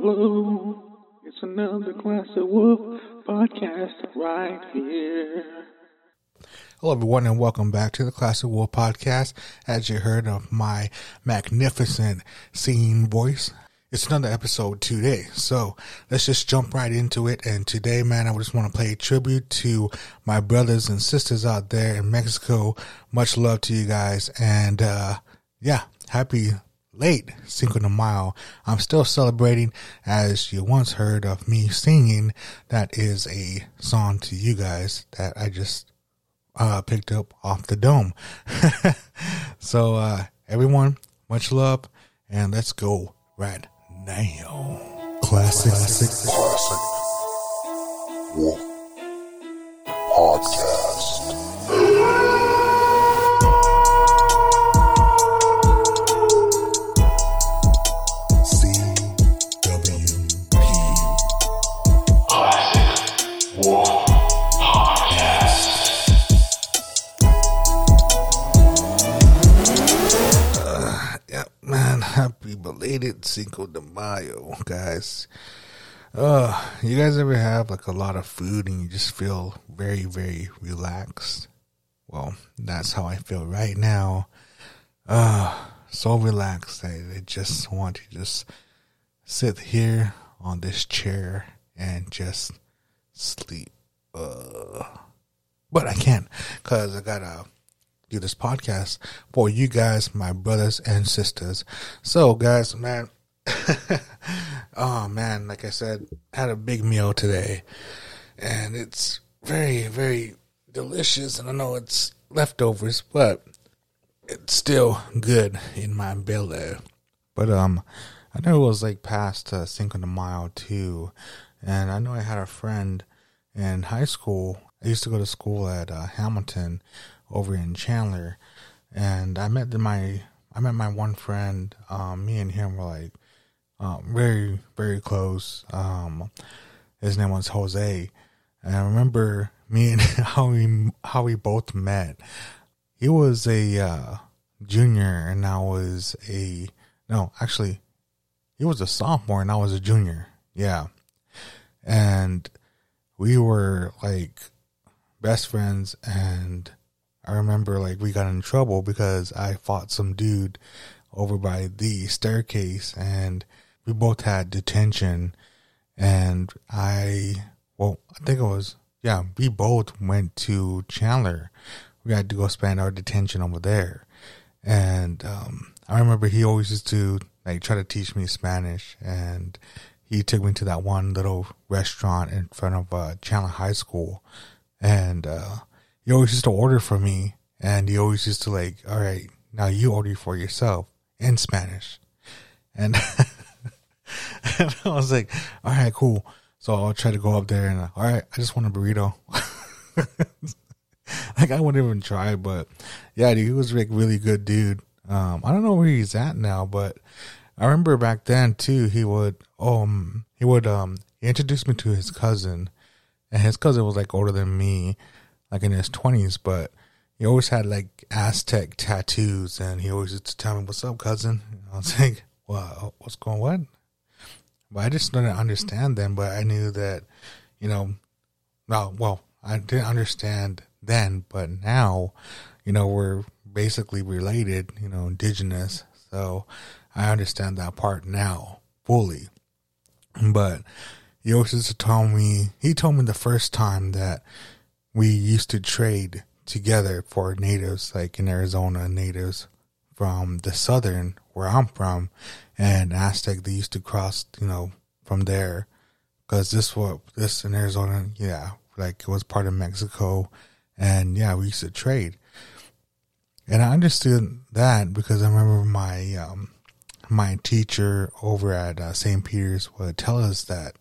hello. It's another Classic Wolf podcast right here. Hello, everyone, and welcome back to the Classic Wolf Podcast. As you heard of my magnificent singing voice, it's another episode today. So let's just jump right into it. And today, man, I just want to play tribute to my brothers and sisters out there in Mexico. Much love to you guys. And, uh, yeah, happy late Cinco de Mayo. I'm still celebrating as you once heard of me singing. That is a song to you guys that I just uh, picked up off the dome. so, uh, everyone, much love and let's go right now. Classic, classic, Classic Wolf Podcast. Belated Cinco de Mayo, guys. Uh, you guys ever have like a lot of food and you just feel very, very relaxed? Well, that's how I feel right now. Uh, so relaxed that I just want to just sit here on this chair and just sleep. Uh, but I can't because I gotta do this podcast for you guys, my brothers and sisters. So, guys, man, oh man, like I said, had a big meal today, and it's very, very delicious. And I know it's leftovers, but it's still good in my belly. But um, I know it was like past uh, Cinco de Mayo too, and I know I had a friend in high school. I used to go to school at uh, Hamilton over in Chandler, and I met my I met my one friend. Um, me and him were like um, very very close. Um, his name was Jose, and I remember me and how we how we both met. He was a uh, junior, and I was a no, actually, he was a sophomore, and I was a junior. Yeah, and we were like best friends and I remember like we got in trouble because I fought some dude over by the staircase and we both had detention and I well I think it was yeah we both went to Chandler. We had to go spend our detention over there. And um, I remember he always used to like try to teach me Spanish and he took me to that one little restaurant in front of uh, Chandler High School. And uh, he always used to order for me and he always used to like all right now you order for yourself in spanish. And, and i was like all right cool. So i'll try to go up there and all right i just want a burrito. Like i wouldn't even try but yeah dude, he was like really good dude. Um i don't know where he's at now but i remember back then too he would um he would um he introduced me to his cousin and his cousin was like older than me like in his 20s, but he always had like Aztec tattoos, and he always used to tell me, "What's up, cousin?" And I was like, "Well, what's going what?" But I just didn't understand them. But I knew that, you know, no, well, I didn't understand then, but now, you know, we're basically related, you know, indigenous. So I understand that part now fully. But he always used to tell me, he told me the first time that we used to trade together for natives, like in Arizona, natives from the southern where I'm from, and Aztec. They used to cross, you know, from there, because this what this in Arizona, yeah, like it was part of Mexico, and yeah, we used to trade. And I understood that because I remember my um, my teacher over at uh, St. Peter's would tell us that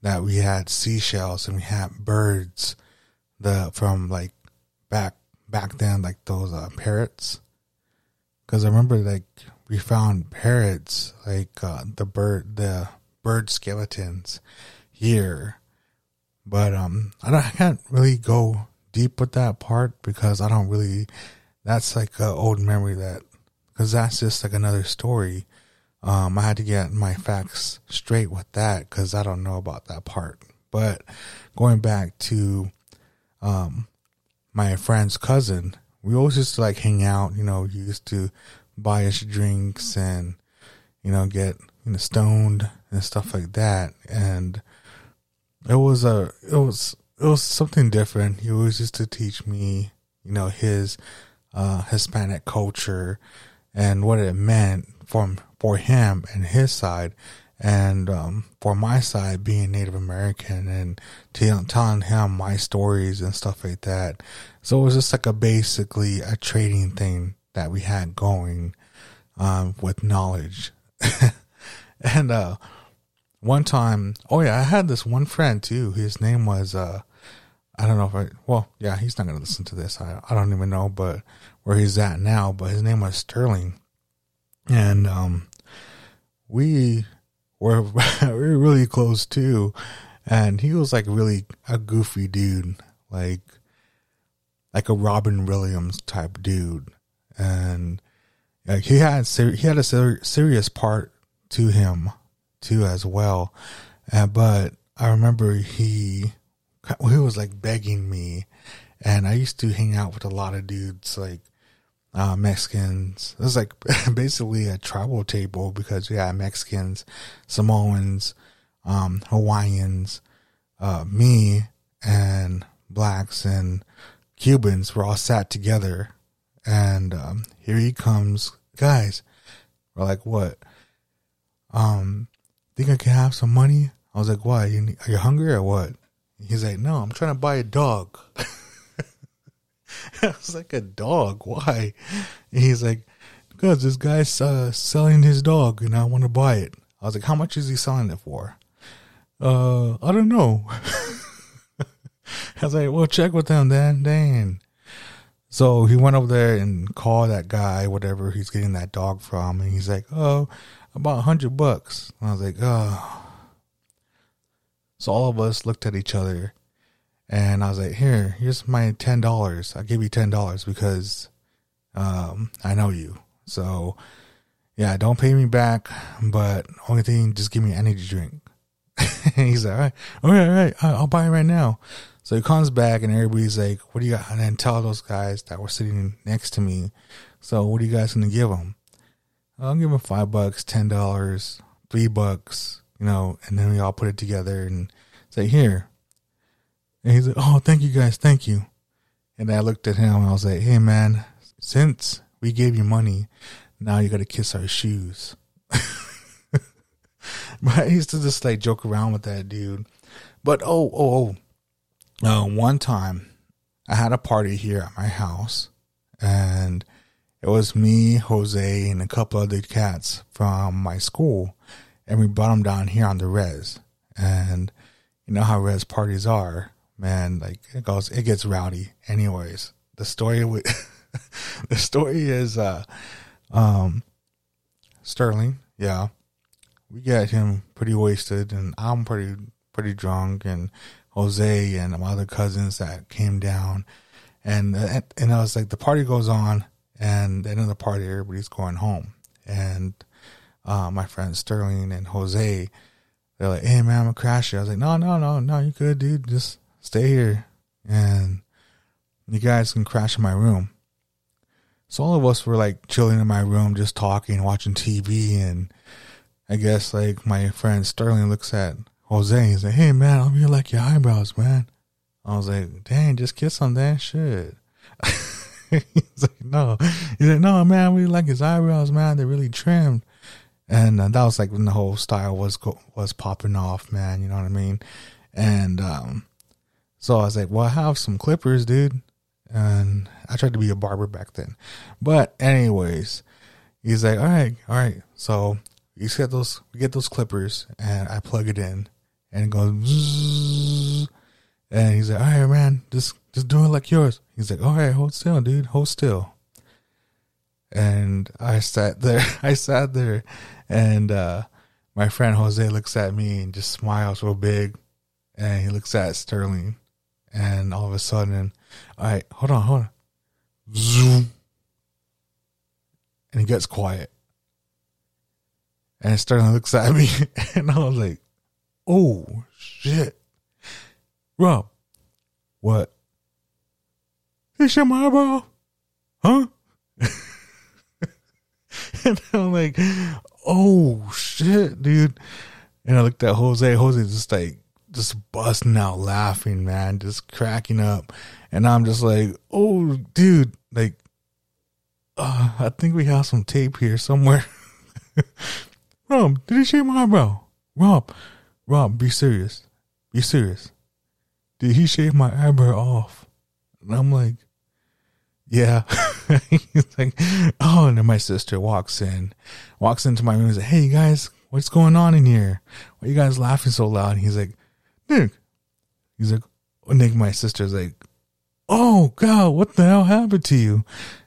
that we had seashells and we had birds the from like back back then like those uh, parrots. Because I remember like we found parrots like uh, the bird the bird skeletons here. But um I don't I can't really go deep with that part because I don't really that's like an old memory that because that's just like another story. Um, I had to get my facts straight with that because I don't know about that part. But going back to um, my friend's cousin, we always used to like hang out. You know, used to buy us drinks and you know get you know stoned and stuff like that. And it was a it was it was something different. He always used to teach me, you know, his uh, Hispanic culture and what it meant for for him and his side, and um, for my side being Native American and t- telling him my stories and stuff like that. So it was just like a basically a trading thing that we had going um, with knowledge. and uh, one time, oh yeah, I had this one friend too. His name was uh, I don't know if I well, yeah, he's not gonna listen to this. I I don't even know, but where he's at now. But his name was Sterling, and um, we were we were really close too. And he was like really a goofy dude, like like a Robin Williams type dude, and like he had ser- he had a ser- serious part to him too as well. Uh, but I remember he he was like begging me, and I used to hang out with a lot of dudes like uh, Mexicans. It was like basically a tribal table because we had Mexicans, Samoans, um, Hawaiians, uh, me, and blacks and Cubans were all sat together. And um, here he comes, guys. We're like, what? Um, think I can have some money? I was like? You, are you hungry or what? He's like, no, I'm trying to buy a dog. I was like, a dog? Why? And he's like, because this guy's uh, selling his dog and I want to buy it. I was like, how much is he selling it for? Uh, I don't know. I was like, well, check with them then. Dan. So he went over there and called that guy, whatever he's getting that dog from, and he's like, "Oh, about a hundred bucks." And I was like, "Oh." So all of us looked at each other, and I was like, "Here, here's my ten dollars. I'll give you ten dollars because um, I know you. So yeah, don't pay me back, but only thing, just give me an energy drink." and he's like, "All right, all right, all right, I'll buy it right now." So he comes back and everybody's like, "What do you got?" And then tell those guys that were sitting next to me. So what are you guys gonna give them? I'll give him five bucks, ten dollars, three bucks, you know, and then we all put it together and say, "Here." And he's like, "Oh, thank you guys, thank you." And I looked at him and I was like, "Hey, man, since we gave you money, now you got to kiss our shoes." but I used to just like joke around with that dude. But oh, oh, oh uh, one time I had a party here at my house and it was me, Jose, and a couple other cats from my school. And we brought them down here on the res. And you know how res parties are, man. Like it goes, it gets rowdy. Anyways, the story with the story is, uh, um, Sterling. Yeah, we got him pretty wasted, and I'm pretty pretty drunk, and Jose and my other cousins that came down, and and I was like, the party goes on, and the end of the party, everybody's going home, and uh, my friends Sterling and Jose, they're like, hey man, I'm gonna crash it. I was like, no, no, no, no, you good, dude, just stay here, and you guys can crash in my room. So all of us were like chilling in my room, just talking, watching TV, and I guess like my friend Sterling looks at Jose. He's like, hey man, I'm here like your eyebrows, man. I was like, dang, just kiss him, then shit. He's like, no. He's like, no, man, we like his eyebrows, man. They're really trimmed. And uh, that was like when the whole style was was popping off, man. You know what I mean? And um, so I was like, well, I have some clippers, dude. And I tried to be a barber back then. But anyways, he's like, all right, all right. So you get those, we get those clippers, and I plug it in, and it goes, and he's like, all right, man, just just do it like yours. He's like, all right, hold still, dude, hold still. And I sat there, I sat there, and uh, my friend Jose looks at me and just smiles real big, and he looks at Sterling, and all of a sudden, all right, hold on, hold on, Zoom. and it gets quiet. And Sterling looks at me and I was like, oh shit. Rob, what? Did you shave my eyebrow? Huh? and I'm like, oh shit, dude. And I looked at Jose. Jose just like just busting out laughing, man, just cracking up. And I'm just like, oh, dude, like, uh, I think we have some tape here somewhere. Rob, did he shave my eyebrow? Rob, Rob, be serious. Be serious. Did he shave my eyebrow off? And I'm like, yeah. He's like, oh, and then my sister walks in, walks into my room and says, hey, guys, what's going on in here? Why are you guys laughing so loud? And he's like, Nick. He's like, oh, Nick, my sister's like, oh, God, what the hell happened to you?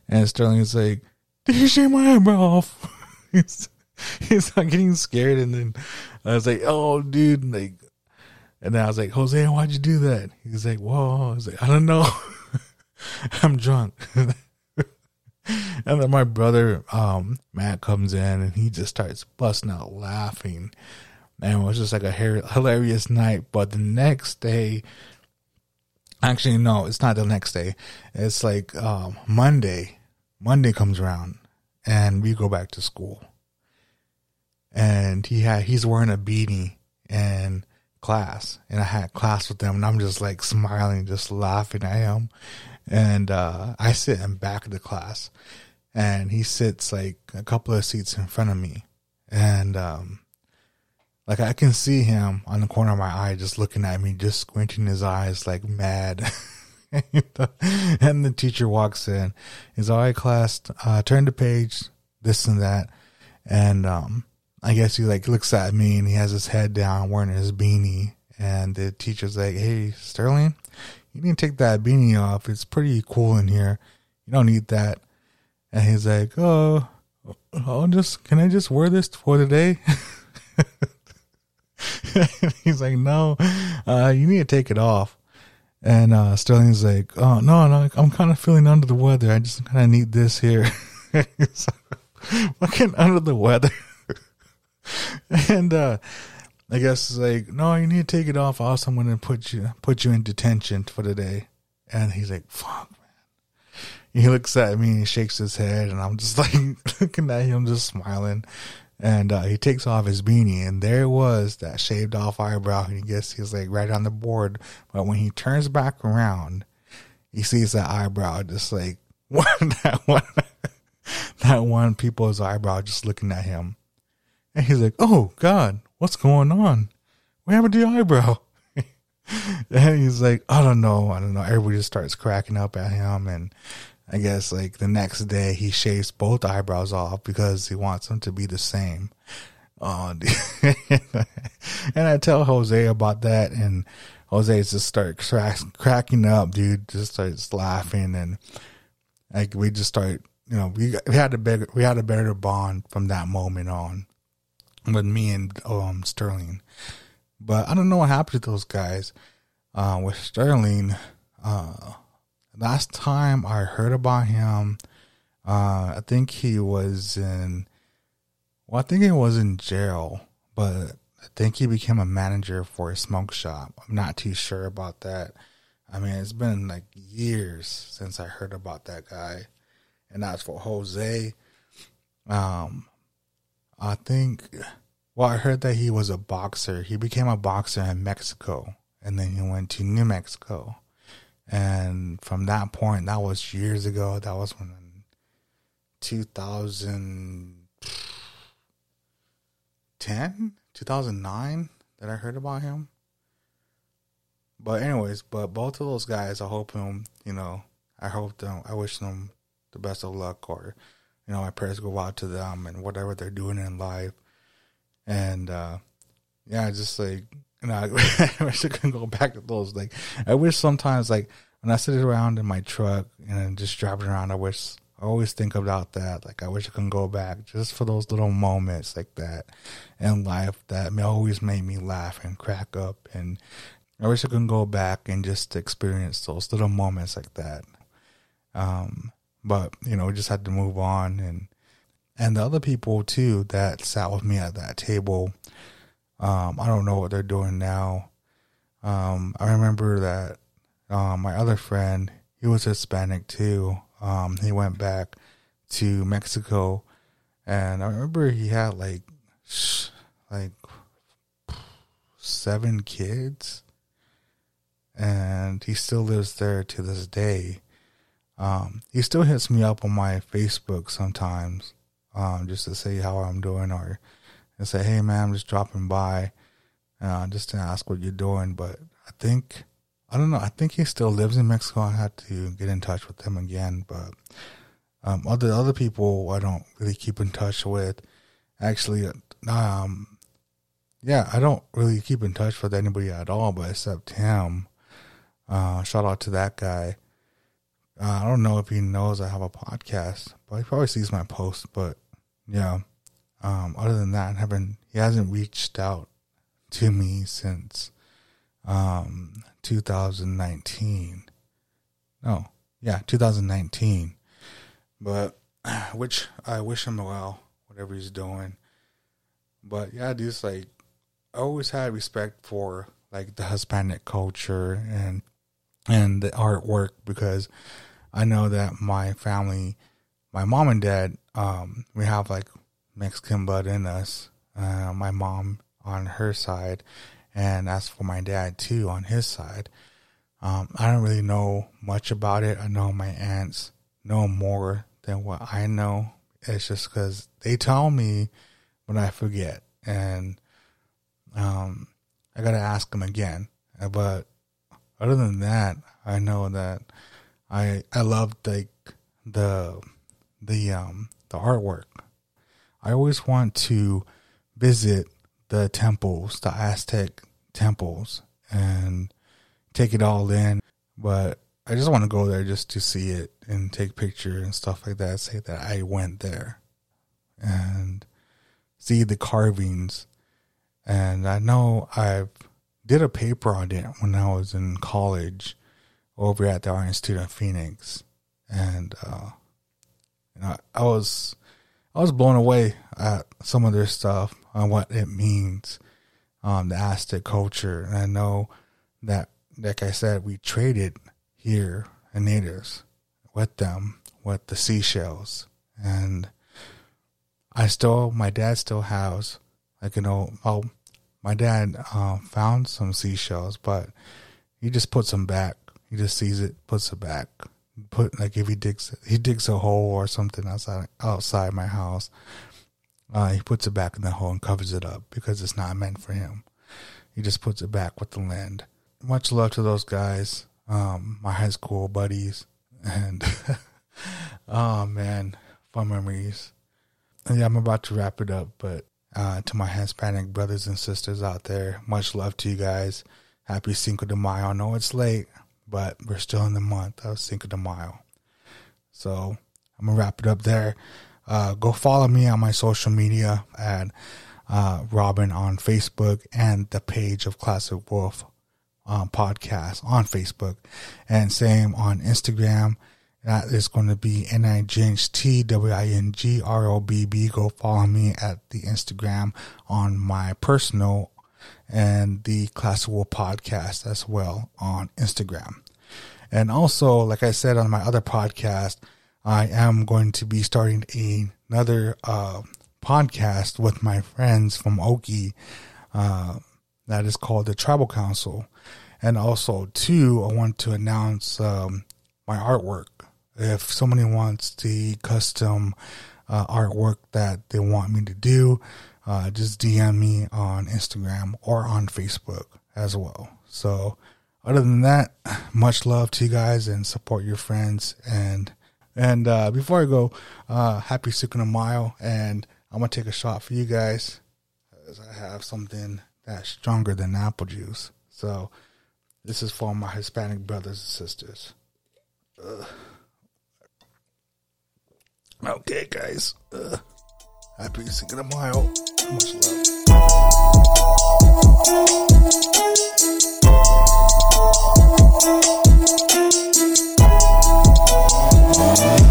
And Sterling is like, did you shave my eyebrow off? he's, he's like getting scared. And then I was like, oh, dude, like, and then I was like, Jose, why'd you do that? He's like, whoa. I was like, I don't know. I'm drunk. and then my brother, um, Matt comes in and he just starts busting out laughing. And it was just like a hilarious night. But the next day, actually, no, it's not the next day. It's like um, Monday. Monday comes around and we go back to school. And he had, he's wearing a beanie and class and I had class with them and I'm just like smiling, just laughing at him. And uh, I sit in back of the class and he sits like a couple of seats in front of me. And um, like I can see him on the corner of my eye just looking at me, just squinting his eyes like mad. and the teacher walks in. He's all right, class, uh, turn the page, this and that. And um, I guess he like looks at me and he has his head down wearing his beanie. And the teacher's like, Hey, Sterling, you need to take that beanie off. It's pretty cool in here. You don't need that. And he's like, Oh, I'll just, can I just wear this for the day? he's like, No, uh, you need to take it off. And uh, Sterling's like, Oh, no, no, I'm kind of feeling under the weather. I just kind of need this here. fucking under the weather. and uh, I guess it's like, no, you need to take it off. Else I'm gonna put you put you in detention for the day. And he's like, fuck, man. He looks at me and he shakes his head, and I'm just like looking at him, just smiling. And uh, he takes off his beanie, and there was that shaved off eyebrow. And he gets he's like right on the board. But when he turns back around, he sees that eyebrow just like one that one that one people's eyebrow just looking at him. And he's like, "Oh God, what's going on? What happened to your eyebrow?" and he's like, "I don't know, I don't know." Everybody just starts cracking up at him, and I guess like the next day he shaves both eyebrows off because he wants them to be the same. Oh, and I tell Jose about that, and Jose just starts crack, cracking up, dude. Just starts laughing, and like we just start, you know, we we had a better we had a better bond from that moment on with me and um, Sterling. But I don't know what happened to those guys. Uh, with Sterling, uh, last time I heard about him, uh, I think he was in, well, I think he was in jail, but I think he became a manager for a smoke shop. I'm not too sure about that. I mean, it's been like years since I heard about that guy. And as for Jose, um, I think, well, I heard that he was a boxer. He became a boxer in Mexico and then he went to New Mexico. And from that point, that was years ago. That was when 2010, 2009 that I heard about him. But anyways, but both of those guys, I hope them, you know, I hope them, I wish them the best of luck or you know, my prayers go out to them and whatever they're doing in life. And uh yeah, just like you know, I wish I could go back to those. Like I wish sometimes like when I sit around in my truck and just driving around, I wish I always think about that. Like I wish I could go back just for those little moments like that in life that always made me laugh and crack up. And I wish I could go back and just experience those little moments like that. Um, but you know, we just had to move on and and the other people too that sat with me at that table. Um, I don't know what they're doing now. Um, I remember that um, my other friend, he was Hispanic too. Um, he went back to Mexico, and I remember he had like like seven kids, and he still lives there to this day. Um, he still hits me up on my Facebook sometimes, um, just to say how I'm doing or and say, "Hey, man, I'm just dropping by, uh, just to ask what you're doing." But I think I don't know. I think he still lives in Mexico. I had to get in touch with him again, but um, other other people I don't really keep in touch with. Actually, um, yeah, I don't really keep in touch with anybody at all, but except him. Uh, shout out to that guy. Uh, I don't know if he knows I have a podcast, but he probably sees my post. But yeah, um, other than that, haven't he hasn't reached out to me since um, 2019. No, yeah, 2019. But which I wish him well, whatever he's doing. But yeah, just like I always had respect for like the Hispanic culture and and the artwork because I know that my family, my mom and dad, um, we have like Mexican blood in us. Uh, my mom on her side, and as for my dad too on his side. Um, I don't really know much about it. I know my aunts know more than what I know. It's just because they tell me, but I forget, and um, I gotta ask them again. But other than that, I know that I I love like the the um the artwork. I always want to visit the temples, the Aztec temples, and take it all in. But I just want to go there just to see it and take pictures and stuff like that. Say that I went there and see the carvings. And I know I've did a paper on it when I was in college over at the Art Institute of Phoenix, and uh, know, I was I was blown away at some of their stuff on what it means, um, the Aztec culture. And I know that, like I said, we traded here and natives with them with the seashells, and I still, my dad still has, like you know, well, my dad uh, found some seashells, but he just puts them back. He just sees it, puts it back. Put like if he digs, he digs a hole or something outside outside my house. Uh, he puts it back in the hole and covers it up because it's not meant for him. He just puts it back with the land. Much love to those guys, um, my high school buddies, and oh man, fun memories. And yeah, I'm about to wrap it up, but uh, to my Hispanic brothers and sisters out there, much love to you guys. Happy Cinco de Mayo. I know it's late, but we're still in the month of Cinco de Mayo. So I'm gonna wrap it up there. Uh, go follow me on my social media at uh, Robin on Facebook and the page of Classic Wolf um, podcast on Facebook, and same on Instagram. That is going to be N I G H T W I N G R O B B. Go follow me at the Instagram on my personal and the Classic Wolf podcast as well on Instagram. And also, like I said on my other podcast, I am going to be starting a, another uh, podcast with my friends from Oki uh, that is called the Tribal Council. And also, too, I want to announce um, my artwork. If somebody wants the custom uh, artwork that they want me to do, uh, just DM me on Instagram or on Facebook as well. So, other than that, much love to you guys and support your friends. And and uh, before I go, uh, happy de Mayo, and I'm gonna take a shot for you guys as I have something that's stronger than apple juice. So this is for my Hispanic brothers and sisters. Ugh. Okay, guys. Ugh. Happy Cinco de Mayo. Much love.